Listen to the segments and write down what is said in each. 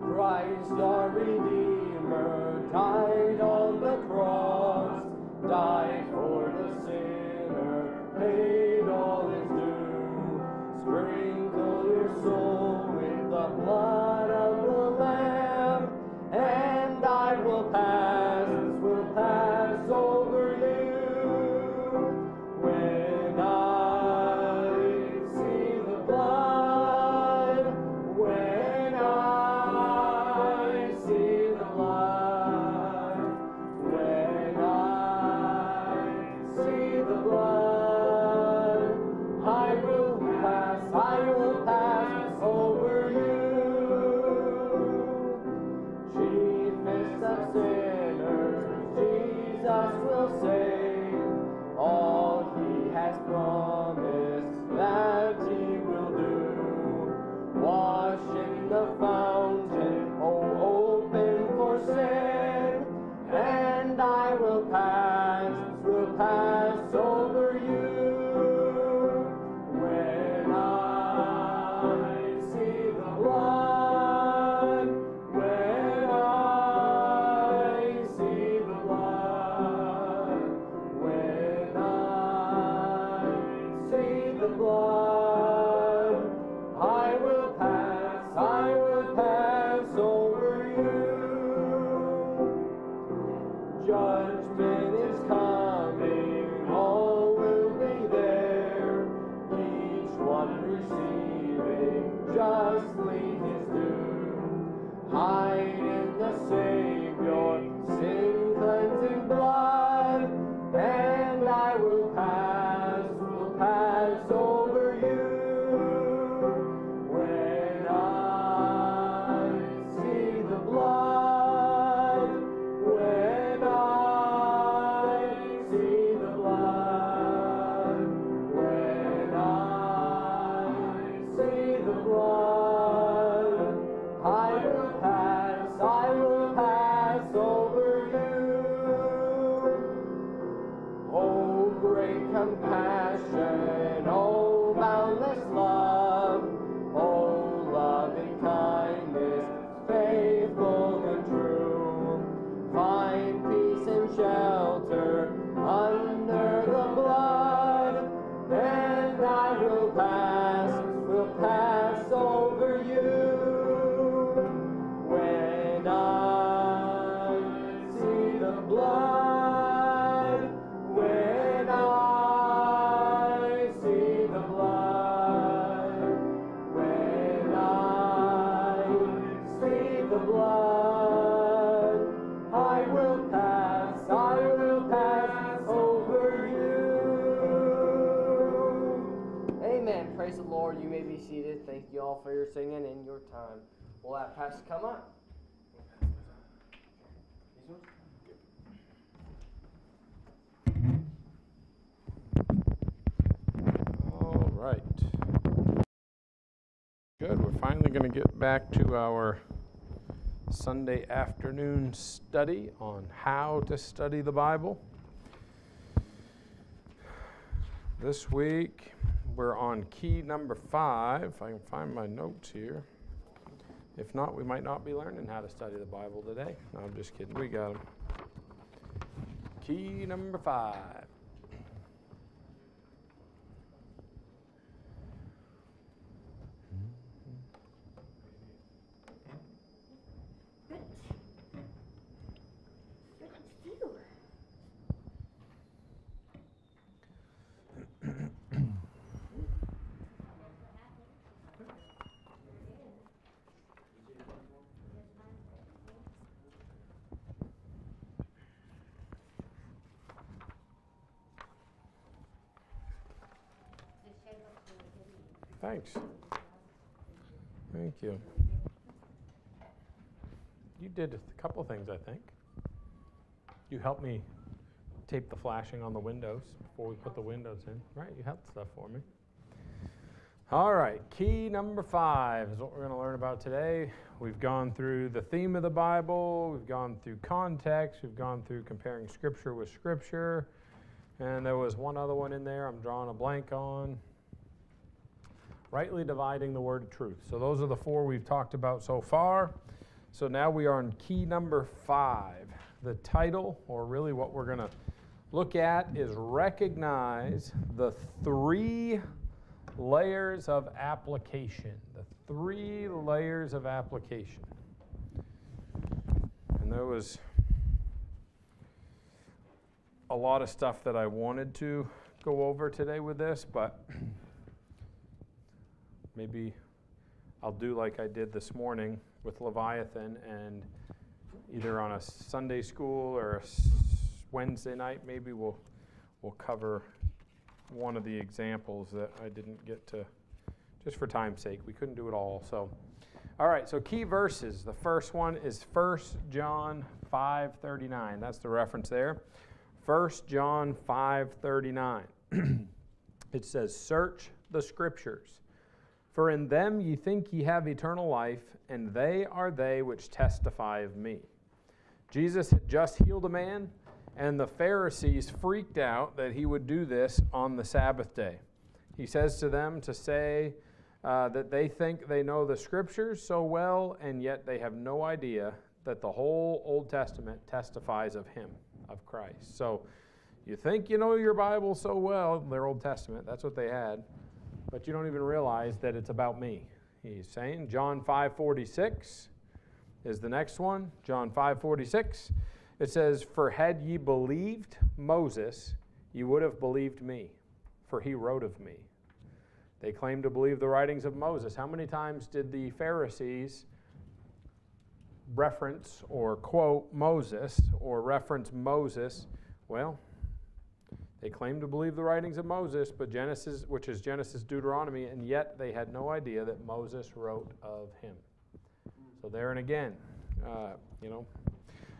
Christ our Redeemer time. We'll have Pastor come up. All right. Good. We're finally going to get back to our Sunday afternoon study on how to study the Bible. This week, we're on key number five. If I can find my notes here. If not, we might not be learning how to study the Bible today. No, I'm just kidding. We got them. Key number five. Thanks. Thank you. You did a couple things, I think. You helped me tape the flashing on the windows before we put the windows in. Right, you helped stuff for me. All right, key number five is what we're going to learn about today. We've gone through the theme of the Bible, we've gone through context, we've gone through comparing Scripture with Scripture, And there was one other one in there I'm drawing a blank on. Rightly dividing the word of truth. So those are the four we've talked about so far. So now we are on key number five. The title, or really what we're going to look at, is recognize the three layers of application. The three layers of application. And there was a lot of stuff that I wanted to go over today with this, but maybe I'll do like I did this morning with Leviathan and either on a Sunday school or a Wednesday night, maybe we'll, we'll cover one of the examples that I didn't get to, just for time's sake. We couldn't do it all. So, all right, so key verses. The first one is 1 John 5.39. That's the reference there. 1 John 5:39. it says, "Search the scriptures, for in them ye think ye have eternal life, and they are they which testify of me." Jesus had just healed a man, and the Pharisees freaked out that he would do this on the Sabbath day. He says to them to say uh, that they think they know the scriptures so well, and yet they have no idea that the whole Old Testament testifies of him of Christ. So you think you know your Bible so well, their Old Testament, that's what they had, but you don't even realize that it's about me. He's saying John 5:46 is the next one. John 5:46. It says, "For had ye believed Moses, ye would have believed me, for he wrote of me." They claim to believe the writings of Moses. How many times did the Pharisees reference or quote Moses or reference Moses, well, they claim to believe the writings of Moses, but Genesis, which is Genesis, Deuteronomy, and yet they had no idea that Moses wrote of him. So there and again, uh, you know,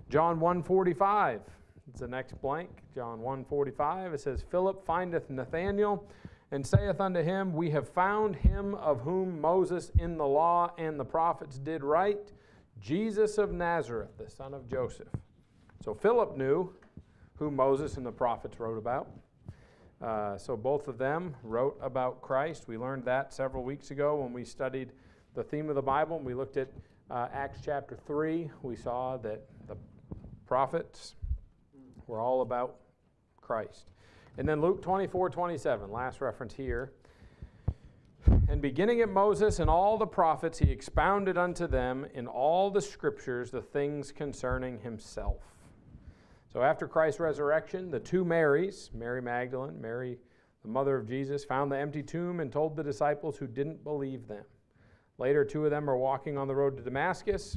John 1:45. It's the next blank. John 1:45. It says, "Philip findeth Nathanael, and saith unto him, We have found him of whom Moses in the law and the prophets did write." Jesus of Nazareth, the son of Joseph. So Philip knew who Moses and the prophets wrote about. Uh, so both of them wrote about Christ. We learned that several weeks ago when we studied the theme of the Bible. We looked at uh, Acts chapter 3. We saw that the prophets were all about Christ. And then Luke 24 27, last reference here. And beginning at Moses and all the prophets, he expounded unto them in all the scriptures the things concerning himself. So after Christ's resurrection, the two Marys, Mary Magdalene, Mary, the mother of Jesus, found the empty tomb and told the disciples who didn't believe them. Later, two of them are walking on the road to Damascus,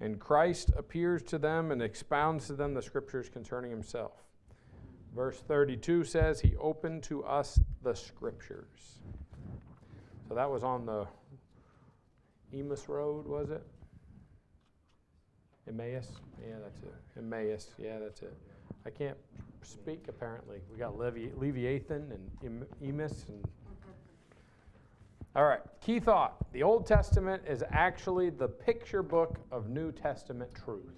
and Christ appears to them and expounds to them the scriptures concerning himself. Verse 32 says, He opened to us the scriptures. So that was on the Emmaus Road, was it? Emmaus? Yeah, that's it. Emmaus. Yeah, that's it. I can't speak apparently. We got Levi- Leviathan and Emmaus and all right, key thought. The Old Testament is actually the picture book of New Testament truth.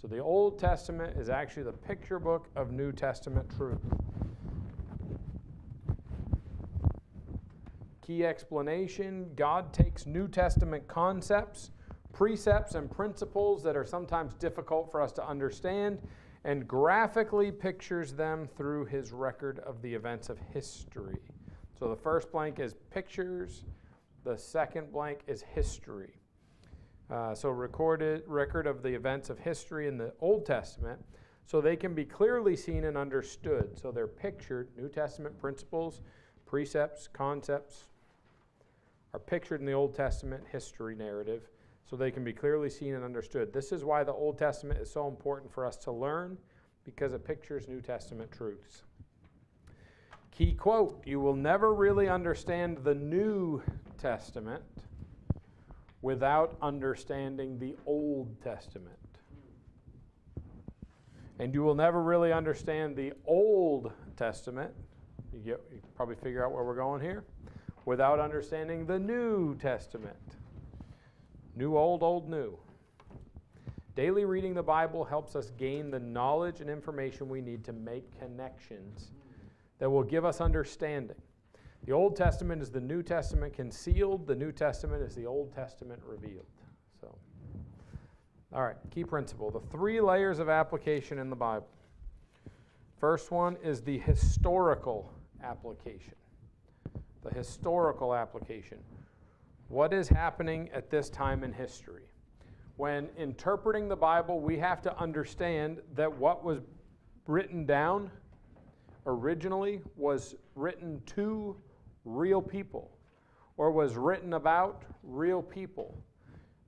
So the Old Testament is actually the picture book of New Testament truth. Key explanation God takes New Testament concepts, precepts, and principles that are sometimes difficult for us to understand and graphically pictures them through his record of the events of history. So the first blank is pictures, the second blank is history. Uh, so recorded record of the events of history in the Old Testament so they can be clearly seen and understood. So they're pictured, New Testament principles, precepts, concepts, are pictured in the Old Testament history narrative so they can be clearly seen and understood. This is why the Old Testament is so important for us to learn because it pictures New Testament truths. Key quote You will never really understand the New Testament without understanding the Old Testament. And you will never really understand the Old Testament. You, get, you probably figure out where we're going here without understanding the New Testament. New, old, old, new. Daily reading the Bible helps us gain the knowledge and information we need to make connections that will give us understanding. The Old Testament is the New Testament concealed, the New Testament is the Old Testament revealed. So, all right, key principle the three layers of application in the Bible. First one is the historical application. The historical application. What is happening at this time in history? When interpreting the Bible, we have to understand that what was written down originally was written to real people or was written about real people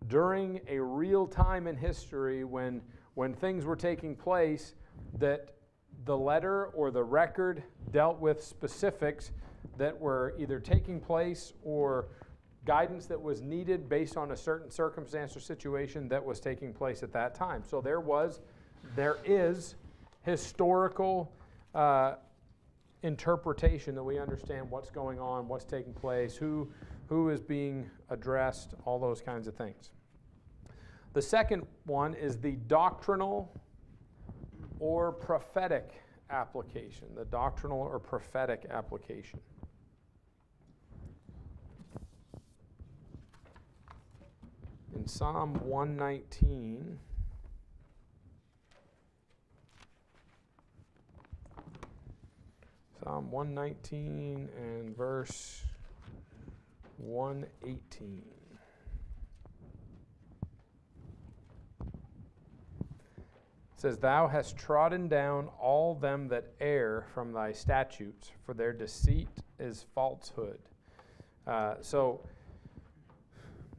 during a real time in history when, when things were taking place that the letter or the record dealt with specifics that were either taking place or guidance that was needed based on a certain circumstance or situation that was taking place at that time. So there was, there is historical uh, interpretation that we understand what's going on, what's taking place, who, who is being addressed, all those kinds of things. The second one is the doctrinal or prophetic application. The doctrinal or prophetic application. In Psalm 119, Psalm 119 and verse 118. says, Thou hast trodden down all them that err from thy statutes, for their deceit is falsehood. Uh, so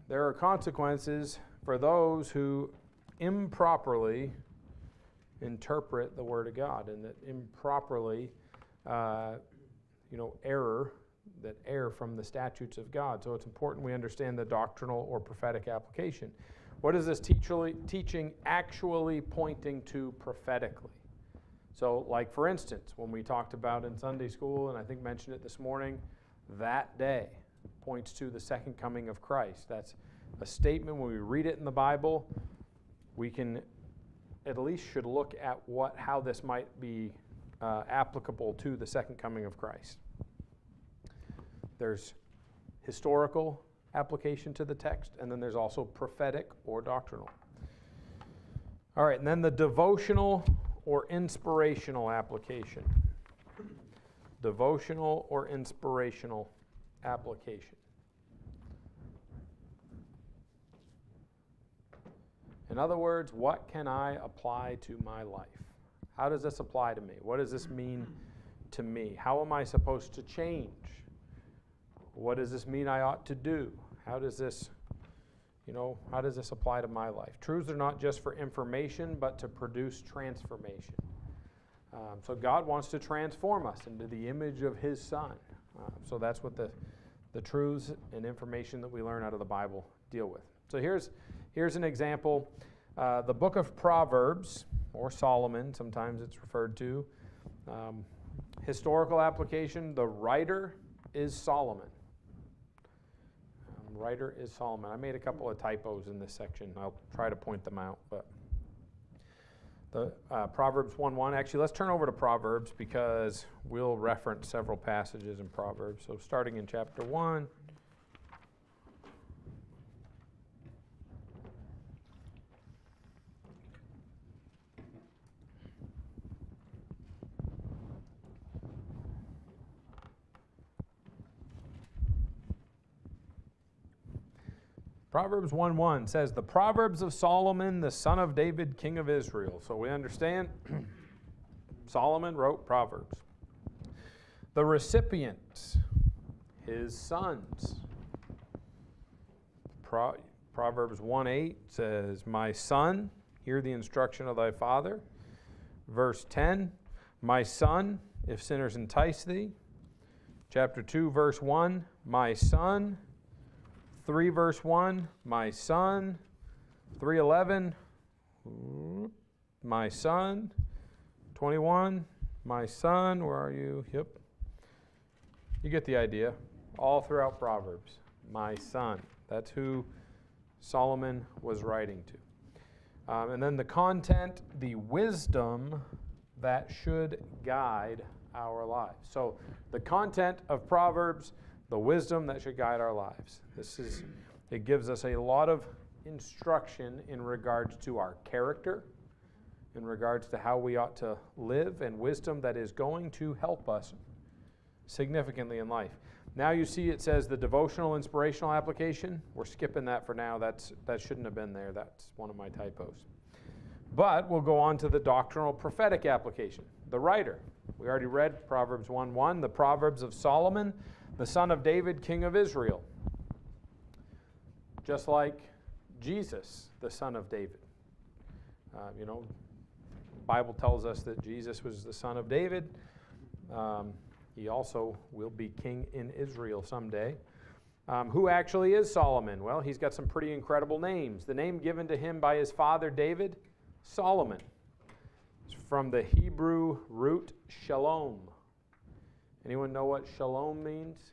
there are consequences for those who improperly interpret the Word of God and that improperly uh, you know, error that err from the statutes of God. So it's important we understand the doctrinal or prophetic application. What is this teaching actually pointing to prophetically? So, like for instance, when we talked about in Sunday school, and I think mentioned it this morning, that day points to the second coming of Christ. That's a statement when we read it in the Bible, we can at least should look at what how this might be uh, applicable to the second coming of Christ. There's historical application to the text, and then there's also prophetic or doctrinal. All right, and then the devotional or inspirational application. Devotional or inspirational application. In other words, what can I apply to my life? How does this apply to me? What does this mean to me? How am I supposed to change? What does this mean I ought to do? How does this, you know, how does this apply to my life? Truths are not just for information, but to produce transformation. Um, so God wants to transform us into the image of His Son. Uh, so that's what the, the truths and information that we learn out of the Bible deal with. So here's, here's an example. Uh, the book of Proverbs, or Solomon, sometimes it's referred to. Um, historical application, the writer is Solomon writer is Solomon. I made a couple of typos in this section. I'll try to point them out. But the uh, Proverbs 1 1. Actually, let's turn over to Proverbs because we'll reference several passages in Proverbs. So, starting in chapter 1. Proverbs 1 1 says, The Proverbs of Solomon, the son of David, king of Israel. So we understand Solomon wrote Proverbs. The recipients, his sons. Pro- Proverbs 1 8 says, My son, hear the instruction of thy father. Verse 10, My son, if sinners entice thee. Chapter 2, verse 1, My son, 3 verse 1, my son. 311, my son. 21, my son. Where are you? Yep. You get the idea. All throughout Proverbs, my son. That's who Solomon was writing to. Um, and then the content, the wisdom that should guide our lives. So, the content of Proverbs, the wisdom that should guide our lives. This is, it gives us a lot of instruction in regards to our character, in regards to how we ought to live, and wisdom that is going to help us significantly in life. Now you see it says the devotional inspirational application. We're skipping that for now. That's that shouldn't have been there. That's one of my typos. But we'll go on to the doctrinal prophetic application. The writer. We already read Proverbs 1:1, the Proverbs of Solomon, the son of David, king of Israel. Just like Jesus, the son of David. Uh, you know, Bible tells us that Jesus was the son of David. Um, he also will be king in Israel someday. Um, who actually is Solomon? Well, he's got some pretty incredible names. The name given to him by his father David, Solomon. It's from the Hebrew root shalom. Anyone know what shalom means?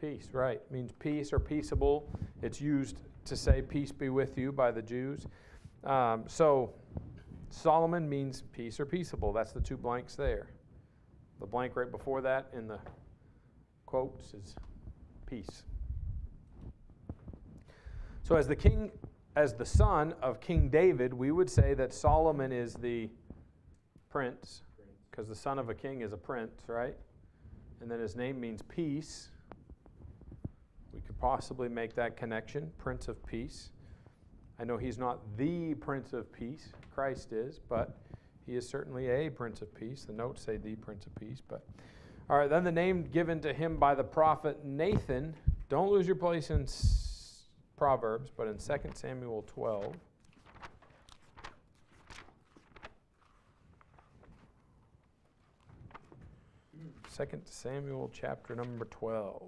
Peace, right. It means peace or peaceable. It's used to say peace be with you by the Jews. Um, so Solomon means peace or peaceable. That's the two blanks there. The blank right before that in the quotes is peace. So as the king as the son of King David, we would say that Solomon is the prince because the son of a king is a prince, right? And then his name means peace. We could possibly make that connection, Prince of Peace. I know he's not the Prince of Peace, Christ is, but he is certainly a Prince of Peace. The notes say the Prince of Peace, but all right, then the name given to him by the prophet Nathan. Don't lose your place in Proverbs, but in 2 Samuel 12. Second Samuel chapter number 12.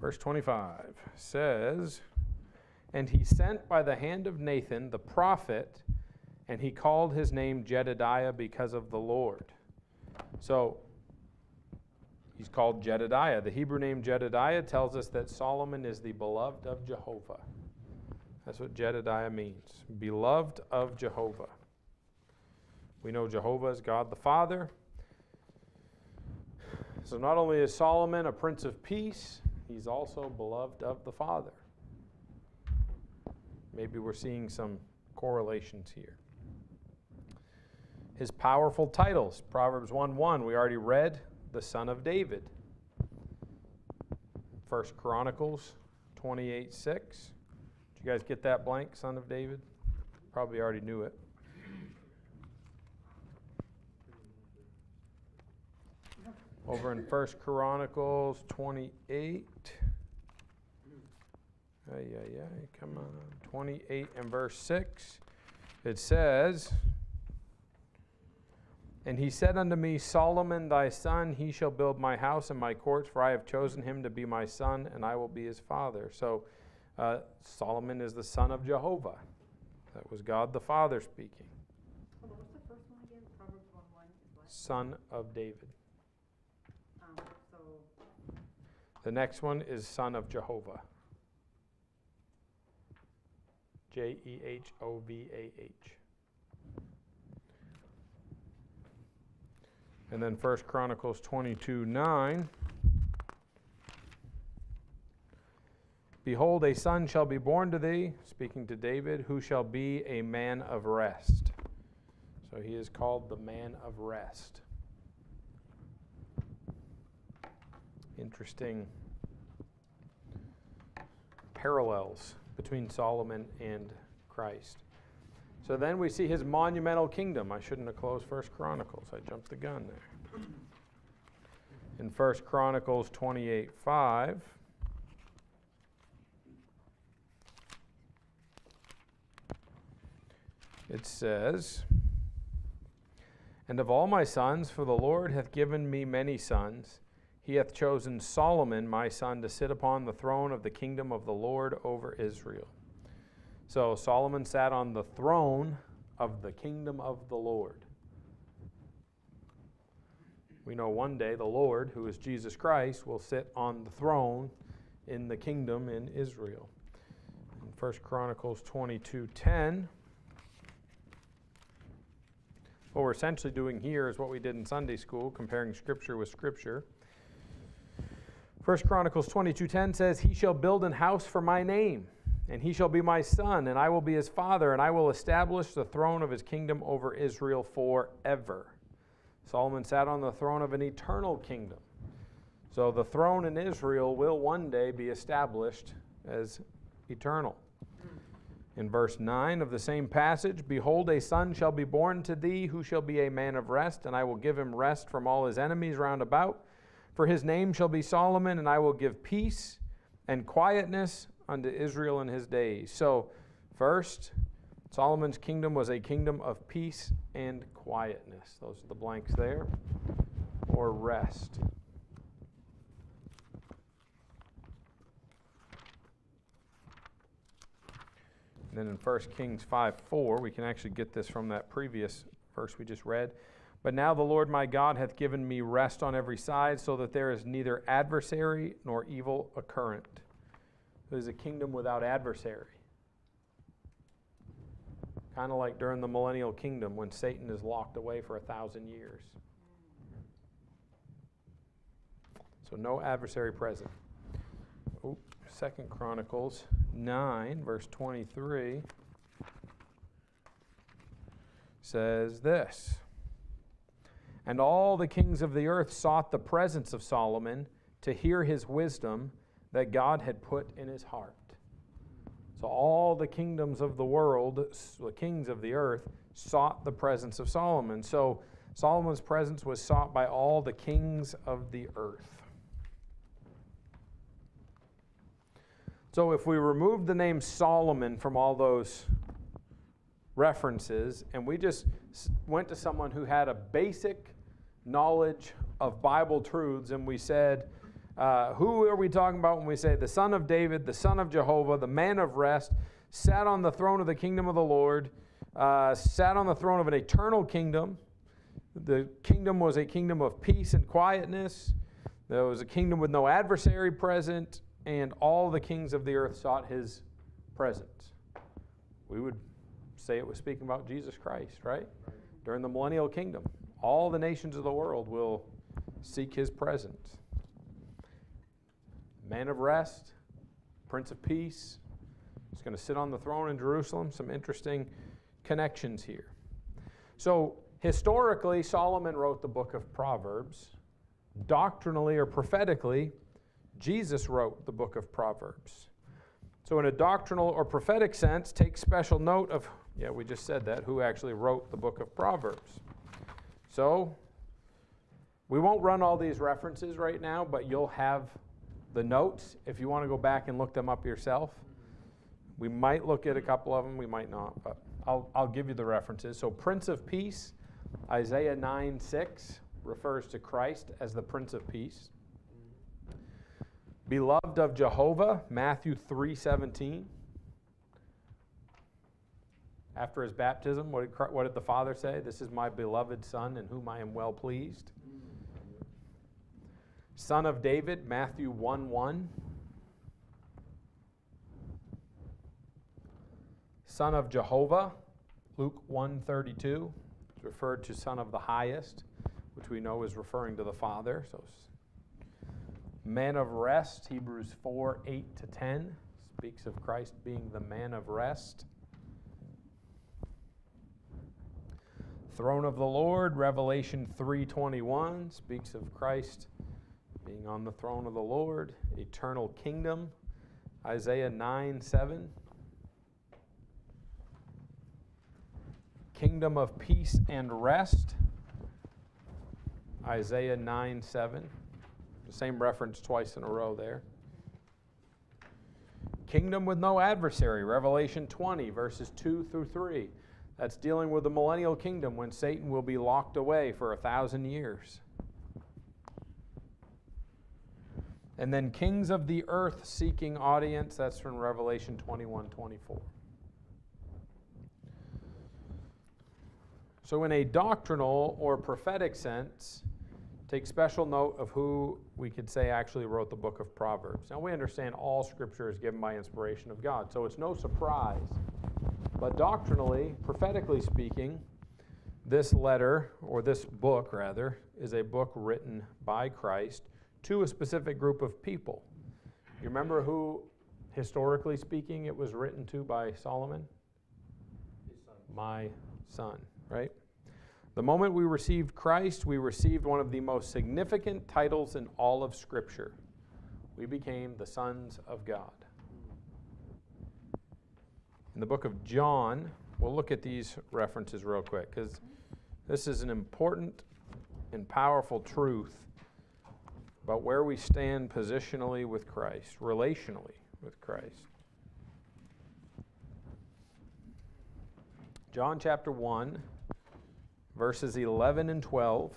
Verse 25 says, And he sent by the hand of Nathan the prophet, and he called his name Jedediah because of the Lord. So he's called Jedediah. The Hebrew name Jedediah tells us that Solomon is the beloved of Jehovah. That's what Jedediah means beloved of Jehovah. We know Jehovah is God the Father. So not only is Solomon a prince of peace, he's also beloved of the Father. Maybe we're seeing some correlations here. His powerful titles, Proverbs 1 1, we already read, the son of David. First Chronicles 28 6. Did you guys get that blank, son of David? Probably already knew it. Over in First Chronicles 28. Ay, ay, ay, come on. 28 and verse 6. It says, And he said unto me, Solomon thy son, he shall build my house and my courts, for I have chosen him to be my son, and I will be his father. So uh, Solomon is the son of Jehovah. That was God the Father speaking. The first one again? Proverbs one one? Son of David. Um, so, The next one is son of Jehovah. J E H O V A H. And then First Chronicles 22 9. Behold, a son shall be born to thee, speaking to David, who shall be a man of rest. So he is called the man of rest. Interesting parallels between Solomon and Christ. So then we see his monumental kingdom. I shouldn't have closed First Chronicles. I jumped the gun there. In First Chronicles 28 5. It says, And of all my sons, for the Lord hath given me many sons, he hath chosen Solomon, my son, to sit upon the throne of the kingdom of the Lord over Israel. So Solomon sat on the throne of the kingdom of the Lord. we know one day the Lord, who is Jesus Christ, will sit on the throne in the kingdom in Israel. In 1 Chronicles 22:10, what we're essentially doing here is what we did in Sunday school, comparing scripture with scripture. 1 Chronicles 22:10 says, "He shall build an house for my name, and he shall be my son, and I will be his father, and I will establish the throne of his kingdom over Israel forever." Solomon sat on the throne of an eternal kingdom. So the throne in Israel will one day be established as eternal. In verse 9 of the same passage, Behold, a son shall be born to thee, who shall be a man of rest, and I will give him rest from all his enemies round about. For his name shall be Solomon, and I will give peace and quietness unto Israel in his days. So, first, Solomon's kingdom was a kingdom of peace and quietness. Those are the blanks there. Or rest. Then in 1 Kings 5 4, we can actually get this from that previous verse we just read. But now the Lord my God hath given me rest on every side, so that there is neither adversary nor evil occurrent. Is a kingdom without adversary. Kind of like during the millennial kingdom when Satan is locked away for a thousand years. So no adversary present. Second Chronicles 9, verse 23 says this And all the kings of the earth sought the presence of Solomon to hear his wisdom that God had put in his heart. So all the kingdoms of the world, the kings of the earth, sought the presence of Solomon. So Solomon's presence was sought by all the kings of the earth. So if we remove the name Solomon from all those references and we just went to someone who had a basic knowledge of Bible truths and we said, uh, who are we talking about when we say the Son of David, the Son of Jehovah, the man of rest, sat on the throne of the kingdom of the Lord, uh, sat on the throne of an eternal kingdom? The kingdom was a kingdom of peace and quietness. There was a kingdom with no adversary present and all the kings of the earth sought his presence. We would say it was speaking about Jesus Christ, right? During the millennial kingdom, all the nations of the world will seek his presence. Man of rest, Prince of Peace, is going to sit on the throne in Jerusalem. Some interesting connections here. So, historically, Solomon wrote the book of Proverbs. Doctrinally or prophetically, Jesus wrote the book of Proverbs. So, in a doctrinal or prophetic sense, take special note of, yeah, we just said that, who actually wrote the book of Proverbs. So, we won't run all these references right now, but you'll have the notes if you want to go back and look them up yourself. We might look at a couple of them, we might not, but I'll, I'll give you the references. So, Prince of Peace, Isaiah 9 6 refers to Christ as the Prince of Peace. Beloved of Jehovah, Matthew 3:17. After his baptism, what did, what did the Father say? This is my beloved Son in whom I am well pleased. Son of David, Matthew 1 1. Son of Jehovah, Luke 132. It's referred to Son of the Highest, which we know is referring to the Father. So Man of rest, Hebrews 4 8 to 10, speaks of Christ being the man of rest. Throne of the Lord, Revelation 3:21 speaks of Christ being on the throne of the Lord, eternal kingdom, Isaiah 9 7. Kingdom of peace and rest, Isaiah 9 7. The same reference twice in a row there. Kingdom with no adversary, Revelation 20, verses 2 through 3. That's dealing with the millennial kingdom when Satan will be locked away for a thousand years. And then kings of the earth seeking audience, that's from Revelation 21 24. So, in a doctrinal or prophetic sense, take special note of who we could say actually wrote the book of Proverbs. Now, we understand all scripture is given by inspiration of God, so it's no surprise. But doctrinally, prophetically speaking, this letter, or this book rather, is a book written by Christ to a specific group of people. You remember who, historically speaking, it was written to by Solomon? My son, right? The moment we received Christ, we received one of the most significant titles in all of Scripture. We became the sons of God. In the book of John, we'll look at these references real quick because this is an important and powerful truth about where we stand positionally with Christ, relationally with Christ. John chapter 1, verses 11 and 12.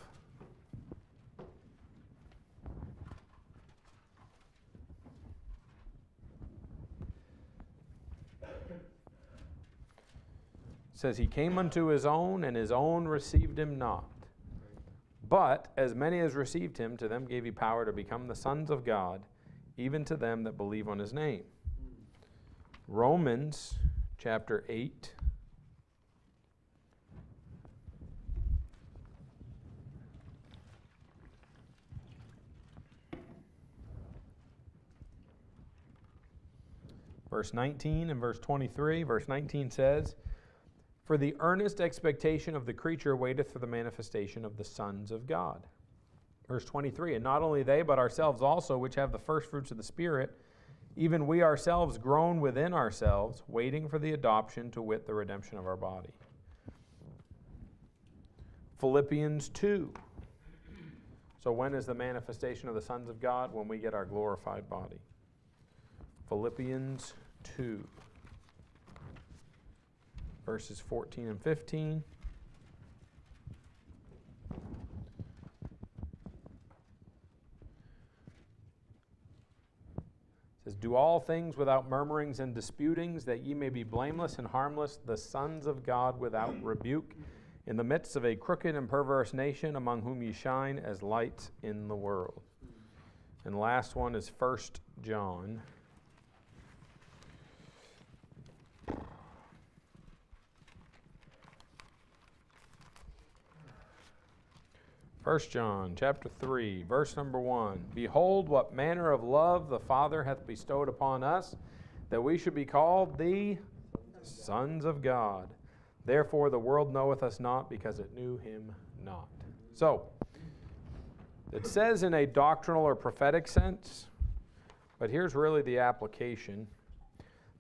says he came unto his own and his own received him not. But as many as received him to them gave he power to become the sons of god even to them that believe on his name. Romans chapter 8 verse 19 and verse 23 verse 19 says for the earnest expectation of the creature waiteth for the manifestation of the sons of God. Verse 23 And not only they, but ourselves also, which have the first fruits of the Spirit, even we ourselves groan within ourselves, waiting for the adoption to wit the redemption of our body. Philippians 2. So, when is the manifestation of the sons of God? When we get our glorified body. Philippians 2 verses 14 and 15. Says, Do all things without murmurings and disputings, that ye may be blameless and harmless, the sons of God without rebuke, in the midst of a crooked and perverse nation, among whom ye shine as lights in the world. And the last one is 1 John 1 John chapter 3, verse number 1. Behold, what manner of love the Father hath bestowed upon us, that we should be called the sons of God. Therefore the world knoweth us not, because it knew him not. So, it says in a doctrinal or prophetic sense, but here's really the application.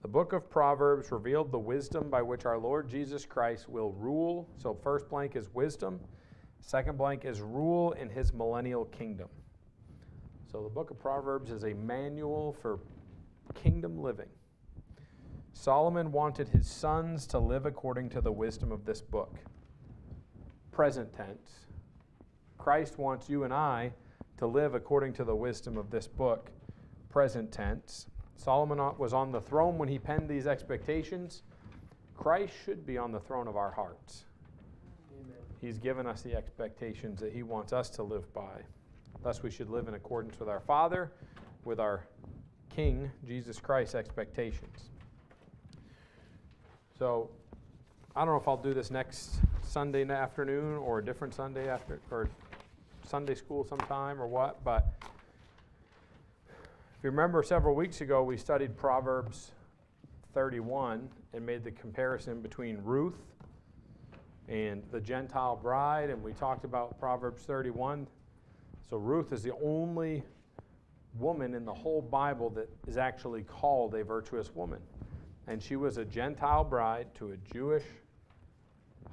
The book of Proverbs revealed the wisdom by which our Lord Jesus Christ will rule. So, first blank is wisdom. Second blank is rule in his millennial kingdom. So the book of Proverbs is a manual for kingdom living. Solomon wanted his sons to live according to the wisdom of this book. Present tense. Christ wants you and I to live according to the wisdom of this book. Present tense. Solomon was on the throne when he penned these expectations. Christ should be on the throne of our hearts. He's given us the expectations that He wants us to live by. Thus, we should live in accordance with our Father, with our King, Jesus Christ's expectations. So, I don't know if I'll do this next Sunday afternoon or a different Sunday after, or Sunday school sometime or what, but if you remember several weeks ago, we studied Proverbs 31 and made the comparison between Ruth and the Gentile bride, and we talked about Proverbs 31. So Ruth is the only woman in the whole Bible that is actually called a virtuous woman. And she was a Gentile bride to a Jewish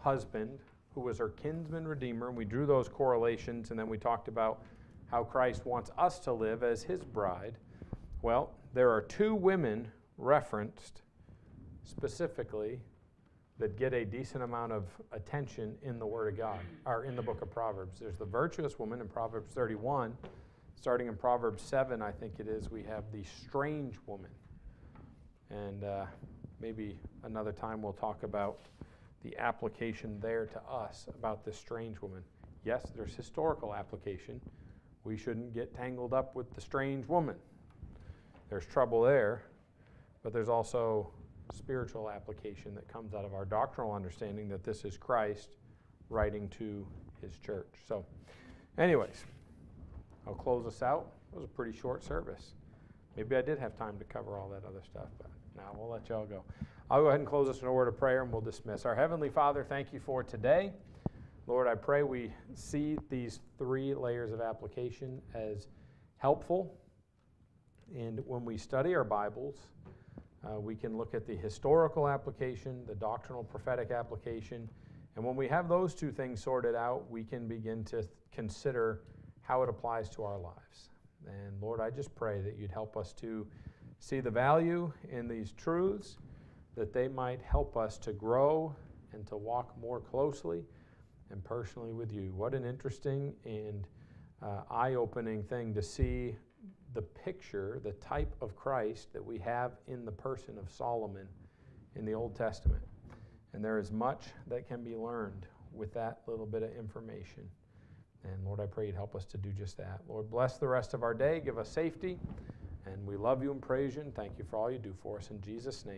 husband who was her kinsman redeemer. And we drew those correlations, and then we talked about how Christ wants us to live as his bride. Well, there are two women referenced specifically that get a decent amount of attention in the Word of God, or in the book of Proverbs. There's the virtuous woman in Proverbs 31. Starting in Proverbs 7, I think it is, we have the strange woman. And uh, maybe another time we'll talk about the application there to us about this strange woman. yes, there's historical application. We shouldn't get tangled up with the strange woman. There's trouble there, but there's also spiritual application that comes out of our doctrinal understanding that this is Christ writing to his church. So, anyways, I'll close us out. It was a pretty short service. Maybe I did have time to cover all that other stuff, but now we'll let y'all go. I'll go ahead and close us in a word of prayer and we'll dismiss. Our Heavenly Father, thank you for today. Lord, I pray we see these three layers of application as helpful. And when we study our Bibles, uh, we can look at the historical application, the doctrinal prophetic application, and when we have those two things sorted out, we can begin to th- consider how it applies to our lives. And Lord, I just pray that you'd help us to see the value in these truths, that they might help us to grow and to walk more closely and personally with you. What an interesting and uh, eye opening thing to see the picture, the type of Christ that we have in the person of Solomon in the Old Testament. And there is much that can be learned with that little bit of information. And Lord, I pray you'd help us to do just that. Lord, bless the rest of our day. Give us safety. And we love you and praise you and thank you for all you do for us. In Jesus' name.